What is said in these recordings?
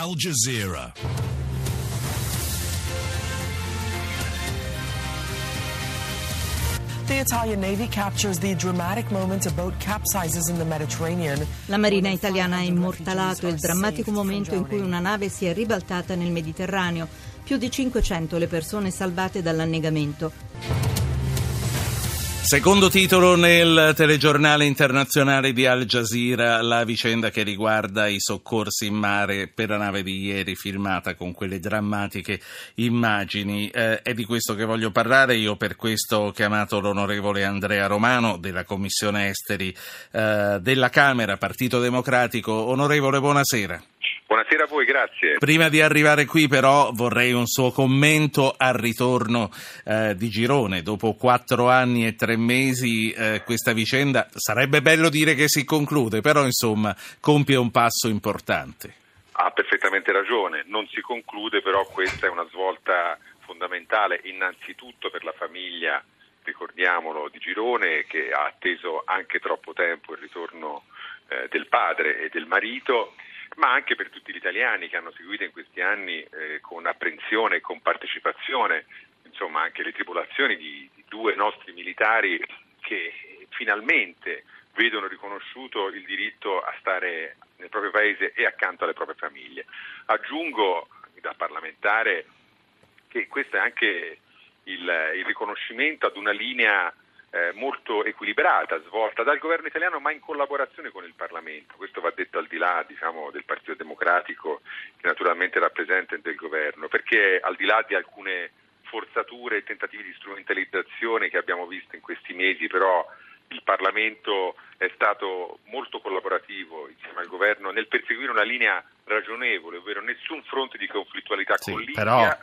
Al Jazeera. The Italian Navy captures the dramatic moment a boat capsizes in the Mediterranean. La Marina italiana ha immortalato il drammatico momento in cui una nave si è ribaltata nel Mediterraneo. Più di 500 le persone salvate dall'annegamento. Secondo titolo nel telegiornale internazionale di Al Jazeera, la vicenda che riguarda i soccorsi in mare per la nave di ieri filmata con quelle drammatiche immagini. Eh, è di questo che voglio parlare, io per questo ho chiamato l'onorevole Andrea Romano della Commissione Esteri eh, della Camera, Partito Democratico. Onorevole, buonasera. Buonasera a voi, grazie. Prima di arrivare qui però vorrei un suo commento al ritorno eh, di Girone. Dopo quattro anni e tre mesi eh, questa vicenda sarebbe bello dire che si conclude, però insomma compie un passo importante. Ha perfettamente ragione, non si conclude, però questa è una svolta fondamentale innanzitutto per la famiglia, ricordiamolo, di Girone che ha atteso anche troppo tempo il ritorno eh, del padre e del marito ma anche per tutti gli italiani che hanno seguito in questi anni eh, con apprensione e con partecipazione insomma, anche le tripolazioni di, di due nostri militari che finalmente vedono riconosciuto il diritto a stare nel proprio paese e accanto alle proprie famiglie. Aggiungo da parlamentare che questo è anche il, il riconoscimento ad una linea eh, molto equilibrata, svolta dal governo italiano ma in collaborazione con il Parlamento. Questo va detto al di là diciamo, del Partito Democratico che naturalmente rappresenta del governo, perché al di là di alcune forzature e tentativi di strumentalizzazione che abbiamo visto in questi mesi, però il Parlamento è stato molto collaborativo insieme al governo nel perseguire una linea ragionevole, ovvero nessun fronte di conflittualità sì, con l'India. Però,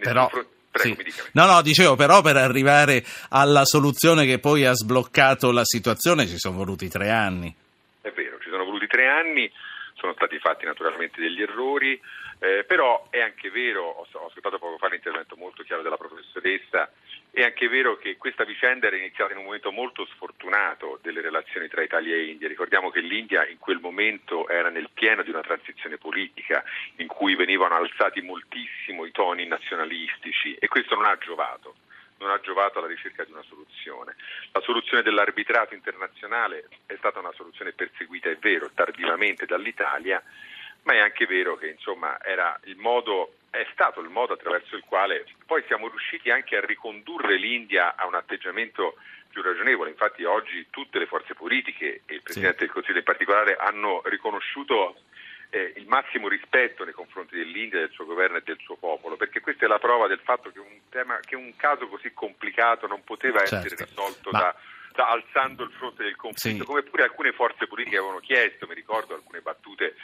però... Prego, sì. No, no, dicevo però per arrivare alla soluzione che poi ha sbloccato la situazione ci sono voluti tre anni. È vero, ci sono voluti tre anni, sono stati fatti naturalmente degli errori, eh, però è anche vero, ho, ascoltato poco fa l'intervento molto chiaro della professoressa, è anche vero che questa vicenda era iniziata in un momento molto sfortunato delle relazioni tra Italia e India. Ricordiamo che l'India in quel momento era nel pieno di una transizione politica in cui venivano alzati moltissimo i toni nazionalistici e questo non ha giovato non ha giovato alla ricerca di una soluzione. La soluzione dell'arbitrato internazionale è stata una soluzione perseguita, è vero, tardivamente dall'Italia, ma è anche vero che insomma, era il modo è stato il modo attraverso il quale poi siamo riusciti anche a ricondurre l'India a un atteggiamento più ragionevole. Infatti oggi tutte le forze politiche e il Presidente sì. del Consiglio in particolare hanno riconosciuto eh, il massimo rispetto nei confronti dell'India, del suo governo e del suo popolo, perché questa è la prova del fatto che un, tema, che un caso così complicato non poteva certo. essere risolto Ma... da alzando il fronte del conflitto, sì. come pure alcune forze politiche avevano chiesto, mi ricordo alcune battute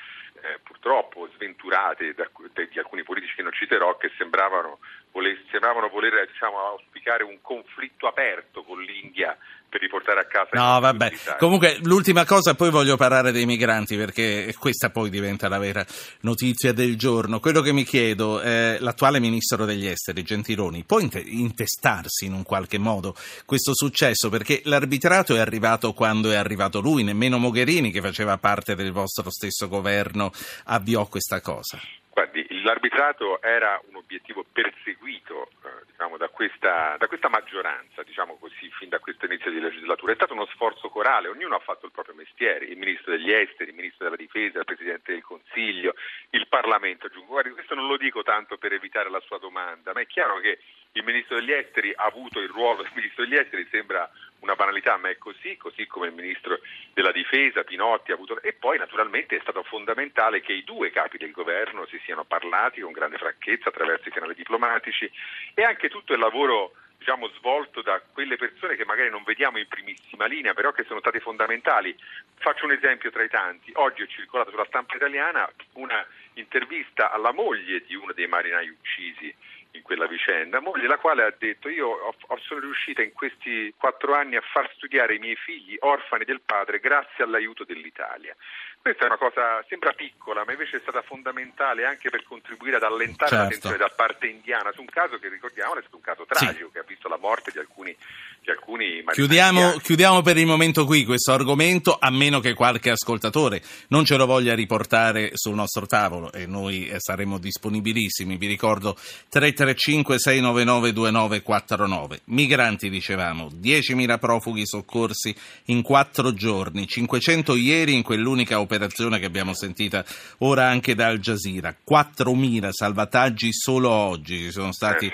eh, purtroppo sventurate da, di alcuni politici che non citerò che sembravano voler, sembravano voler diciamo, auspicare un conflitto aperto con l'India per riportare a casa no vabbè. comunque l'ultima cosa poi voglio parlare dei migranti perché questa poi diventa la vera notizia del giorno. Quello che mi chiedo eh, l'attuale ministro degli esteri Gentiloni può intestarsi in un qualche modo questo successo? Perché l'arbitrato è arrivato quando è arrivato lui nemmeno Mogherini che faceva parte del vostro stesso governo avviò questa cosa. Guardi, l'arbitrato era un obiettivo perseguito eh, diciamo, da, questa, da, questa, maggioranza, diciamo così, fin da questo inizio di legislatura. È stato uno sforzo corale, ognuno ha fatto il proprio mestiere, il Ministro degli Esteri, il Ministro della Difesa, il Presidente del Consiglio, il Parlamento. Guardi, questo non lo dico tanto per evitare la sua domanda, ma è chiaro che il Ministro degli Esteri ha avuto il ruolo del Ministro degli Esteri, sembra una banalità, ma è così, così come il Ministro della Difesa, Pinotti, ha avuto... E poi naturalmente è stato fondamentale che i due capi del governo si siano parlati con grande franchezza attraverso i canali diplomatici e anche tutto il lavoro diciamo, svolto da quelle persone che magari non vediamo in primissima linea, però che sono state fondamentali. Faccio un esempio tra i tanti. Oggi è circolata sulla stampa italiana una intervista alla moglie di uno dei marinai uccisi in quella vicenda, moglie la quale ha detto io ho, sono riuscita in questi quattro anni a far studiare i miei figli orfani del padre grazie all'aiuto dell'Italia. Questa è una cosa, sembra piccola, ma invece è stata fondamentale anche per contribuire ad allentare certo. l'attenzione da parte indiana su un caso che ricordiamo è stato un caso tragico sì. che ha visto la morte di alcuni, di alcuni chiudiamo, chiudiamo, per il momento qui questo argomento, a meno che qualche ascoltatore non ce lo voglia riportare sul nostro tavolo e noi eh, saremo disponibilissimi. Vi ricordo 335 699 2949. Migranti, dicevamo, 10.000 profughi soccorsi in quattro giorni, 500 ieri in quell'unica operazione operazione che abbiamo sentita ora anche da Al Jazeera. 4.000 salvataggi solo oggi, ci sono stati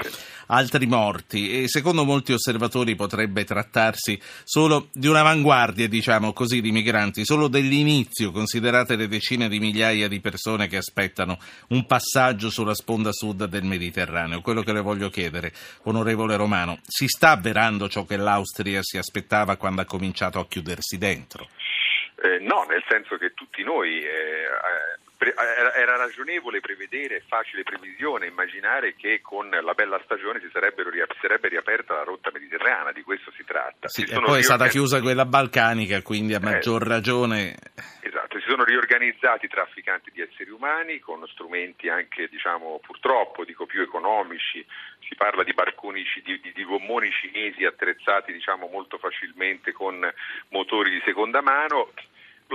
altri morti e secondo molti osservatori potrebbe trattarsi solo di un'avanguardia, diciamo così, di migranti, solo dell'inizio, considerate le decine di migliaia di persone che aspettano un passaggio sulla sponda sud del Mediterraneo. Quello che le voglio chiedere, onorevole Romano, si sta avverando ciò che l'Austria si aspettava quando ha cominciato a chiudersi dentro? Eh, no, nel senso che tutti noi eh, eh era ragionevole prevedere, facile previsione, immaginare che con la bella stagione si, si sarebbe riaperta la rotta mediterranea, di questo si tratta. Sì, e poi è stata chiusa quella balcanica, quindi a maggior eh, ragione... Esatto, si sono riorganizzati i trafficanti di esseri umani con strumenti anche, diciamo, purtroppo, dico più economici, si parla di barconi, di, di, di gommoni cinesi attrezzati diciamo, molto facilmente con motori di seconda mano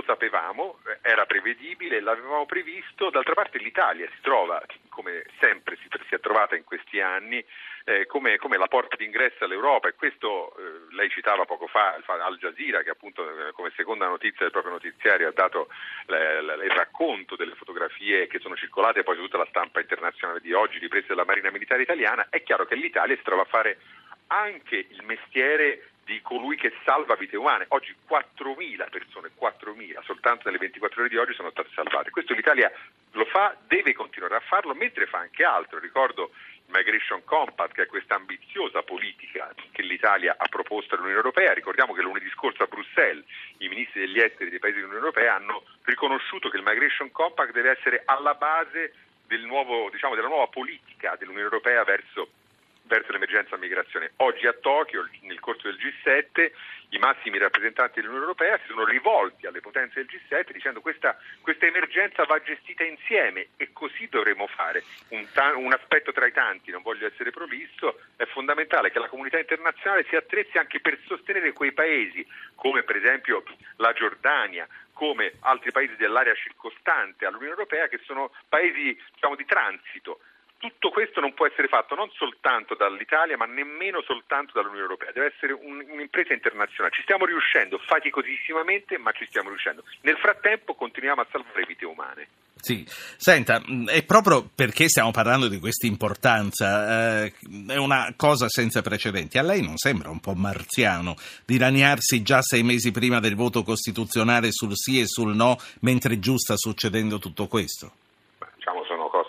lo sapevamo, era prevedibile, l'avevamo previsto, d'altra parte l'Italia si trova, come sempre si, si è trovata in questi anni, eh, come, come, la porta d'ingresso all'Europa. E questo eh, lei citava poco fa Al Jazeera che appunto eh, come seconda notizia del proprio notiziario ha dato il racconto delle fotografie che sono circolate poi su tutta la stampa internazionale di oggi riprese dalla Marina Militare Italiana, è chiaro che l'Italia si trova a fare anche il mestiere di colui che salva vite umane. Oggi 4.000 persone, 4.000 soltanto nelle 24 ore di oggi sono state salvate. Questo l'Italia lo fa, deve continuare a farlo, mentre fa anche altro. Ricordo il Migration Compact, che è questa ambiziosa politica che l'Italia ha proposto all'Unione Europea. Ricordiamo che lunedì scorso a Bruxelles i ministri degli esteri dei paesi dell'Unione Europea hanno riconosciuto che il Migration Compact deve essere alla base del nuovo, diciamo, della nuova politica dell'Unione Europea verso l'emergenza migrazione. Oggi a Tokyo, nel corso del G7, i massimi rappresentanti dell'Unione Europea si sono rivolti alle potenze del G7 dicendo che questa, questa emergenza va gestita insieme e così dovremo fare. Un, un, aspetto tra i tanti, non voglio essere prolisso, è fondamentale che la comunità internazionale si attrezzi anche per sostenere quei paesi, come per esempio la Giordania, come altri paesi dell'area circostante all'Unione Europea, che sono paesi diciamo, di transito tutto questo non può essere fatto non soltanto dall'Italia, ma nemmeno soltanto dall'Unione Europea, deve essere un, un'impresa internazionale. Ci stiamo riuscendo faticosissimamente, ma ci stiamo riuscendo. Nel frattempo continuiamo a salvare vite umane. Sì, senta, è proprio perché stiamo parlando di questa importanza, eh, è una cosa senza precedenti. A lei non sembra un po' marziano dilaniarsi già sei mesi prima del voto costituzionale sul sì e sul no, mentre giù sta succedendo tutto questo?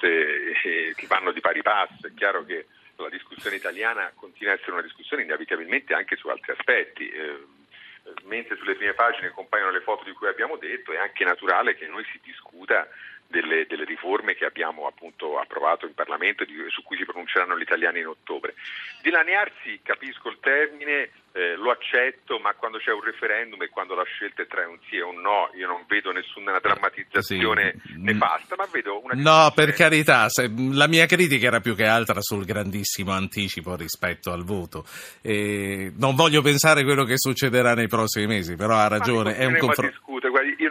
Cose che vanno di pari passo. È chiaro che la discussione italiana continua a essere una discussione inevitabilmente anche su altri aspetti. Eh, mentre sulle prime pagine compaiono le foto di cui abbiamo detto, è anche naturale che noi si discuta delle, delle riforme che abbiamo appunto approvato in Parlamento e su cui si pronunceranno gli italiani in ottobre. Dilaniarsi, capisco il termine, eh, lo accetto, ma quando c'è un referendum e quando la scelta è tra un sì e un no, io non vedo nessuna drammatizzazione sì. nefasta, ma vedo una... No, per carità, se, la mia critica era più che altra sul grandissimo anticipo rispetto al voto. E non voglio pensare quello che succederà nei prossimi mesi, però ha ragione, è un confronto...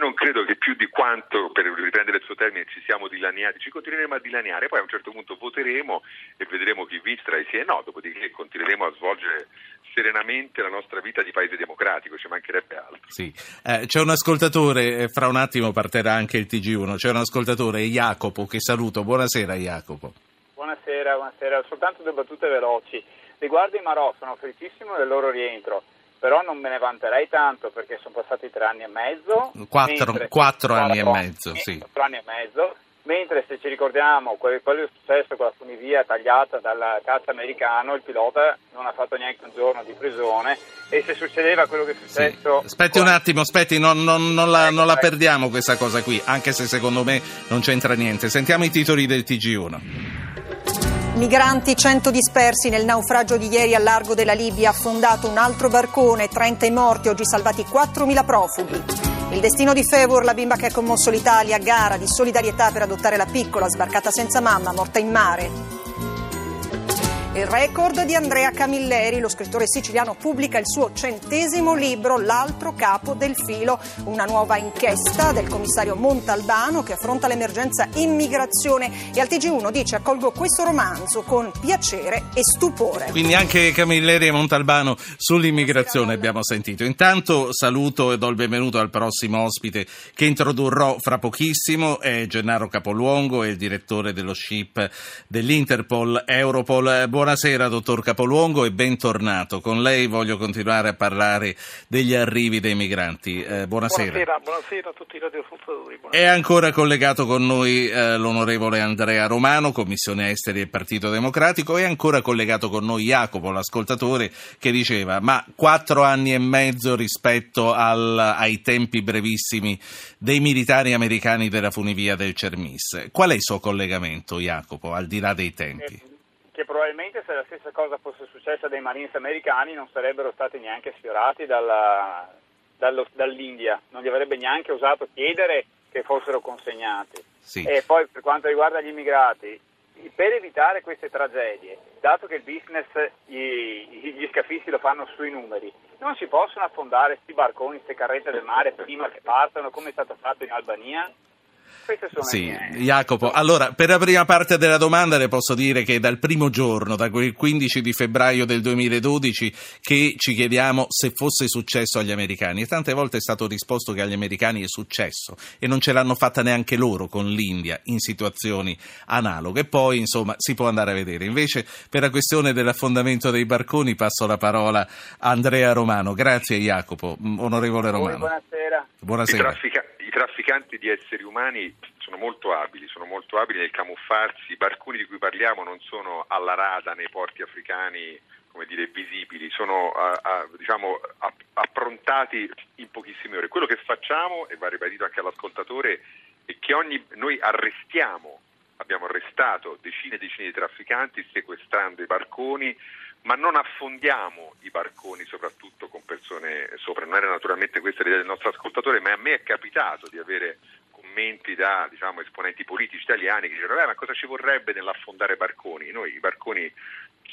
Io non credo che più di quanto, per riprendere il suo termine, ci siamo dilaniati, ci continueremo a dilaniare, poi a un certo punto voteremo e vedremo chi vince tra i sì e no, dopodiché continueremo a svolgere serenamente la nostra vita di paese democratico, ci mancherebbe altro. Sì. Eh, c'è un ascoltatore, eh, fra un attimo partirà anche il TG1, c'è un ascoltatore, Jacopo, che saluto. Buonasera Jacopo. Buonasera, buonasera. Soltanto due battute veloci. Riguardo i Marò, sono felicissimo del loro rientro, però non me ne vanterei tanto perché sono passati tre anni e mezzo. Quattro, quattro anni e mezzo, sì. Quattro anni e mezzo Mentre se ci ricordiamo quello che è successo con la funivia tagliata dal cazzo americano, il pilota non ha fatto neanche un giorno di prigione e se succedeva quello che è successo... Sì. Aspetti con... un attimo, aspetti, non, non, non, la, ecco, non la perdiamo questa cosa qui, anche se secondo me non c'entra niente. Sentiamo i titoli del TG1. Migranti 100 dispersi nel naufragio di ieri al largo della Libia, affondato un altro barcone, 30 i morti, oggi salvati 4.000 profughi. Il destino di Fevor, la bimba che ha commosso l'Italia, gara di solidarietà per adottare la piccola, sbarcata senza mamma, morta in mare. Il record di Andrea Camilleri, lo scrittore siciliano pubblica il suo centesimo libro L'altro capo del filo, una nuova inchiesta del commissario Montalbano che affronta l'emergenza immigrazione e al TG1 dice accolgo questo romanzo con piacere e stupore. Quindi anche Camilleri e Montalbano sull'immigrazione abbiamo sentito. Intanto saluto e do il benvenuto al prossimo ospite che introdurrò fra pochissimo, è Gennaro Capoluongo, è il direttore dello SHIP dell'Interpol Europol. Buonasera, dottor Capoluongo, e bentornato. Con lei voglio continuare a parlare degli arrivi dei migranti. Eh, buonasera. buonasera. Buonasera, a tutti i radioascoltatori. È ancora collegato con noi eh, l'onorevole Andrea Romano, Commissione Esteri e Partito Democratico, e ancora collegato con noi Jacopo, l'ascoltatore, che diceva ma quattro anni e mezzo rispetto al, ai tempi brevissimi dei militari americani della funivia del Cermis. Qual è il suo collegamento, Jacopo, al di là dei tempi? Eh, che probabilmente se la stessa cosa fosse successa dai Marines americani non sarebbero stati neanche sfiorati dalla, dallo, dall'India, non gli avrebbe neanche osato chiedere che fossero consegnati. Sì. E poi per quanto riguarda gli immigrati, per evitare queste tragedie, dato che il business gli, gli scafisti lo fanno sui numeri, non si possono affondare questi barconi, queste carrette del mare prima che partano come è stato fatto in Albania? Queste sono sì, le mie. Jacopo. Allora, per la prima parte della domanda le posso dire che dal primo giorno, da quel 15 di febbraio del 2012, che ci chiediamo se fosse successo agli americani. E tante volte è stato risposto che agli americani è successo e non ce l'hanno fatta neanche loro con l'India in situazioni analoghe. Poi, insomma, si può andare a vedere. Invece, per la questione dell'affondamento dei barconi, passo la parola a Andrea Romano. Grazie, Jacopo. Onorevole Romano. Buonasera. Buonasera. Trafficanti di esseri umani sono molto abili, sono molto abili nel camuffarsi. I barconi di cui parliamo non sono alla rada nei porti africani come dire, visibili, sono a, a, diciamo, a, approntati in pochissime ore. Quello che facciamo, e va ribadito anche all'ascoltatore, è che ogni, noi arrestiamo, abbiamo arrestato decine e decine di trafficanti sequestrando i barconi, ma non affondiamo i barconi soprattutto con persone sopra. Non era naturalmente questa l'idea del nostro ascoltatore, ma a me è capitato di avere commenti da diciamo, esponenti politici italiani che dicono ma cosa ci vorrebbe nell'affondare barconi? Noi i barconi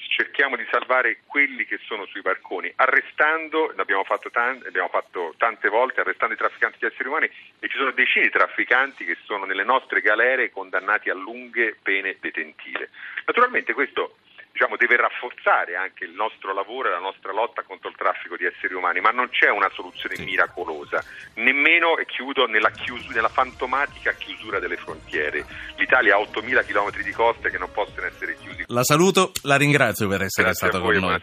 cerchiamo di salvare quelli che sono sui barconi, arrestando, l'abbiamo fatto, tante, abbiamo fatto tante volte, arrestando i trafficanti di esseri umani e ci sono decine di trafficanti che sono nelle nostre galere condannati a lunghe pene detentive. Naturalmente questo diciamo, deve rafforzare anche il nostro lavoro e la nostra lotta contro il traffico di esseri umani, ma non c'è una soluzione miracolosa, nemmeno, e chiudo, nella, chius- nella fantomatica chiusura delle frontiere. L'Italia ha 8.000 km di coste che non possono essere chiusi. La saluto, la ringrazio per essere Grazie stato con noi.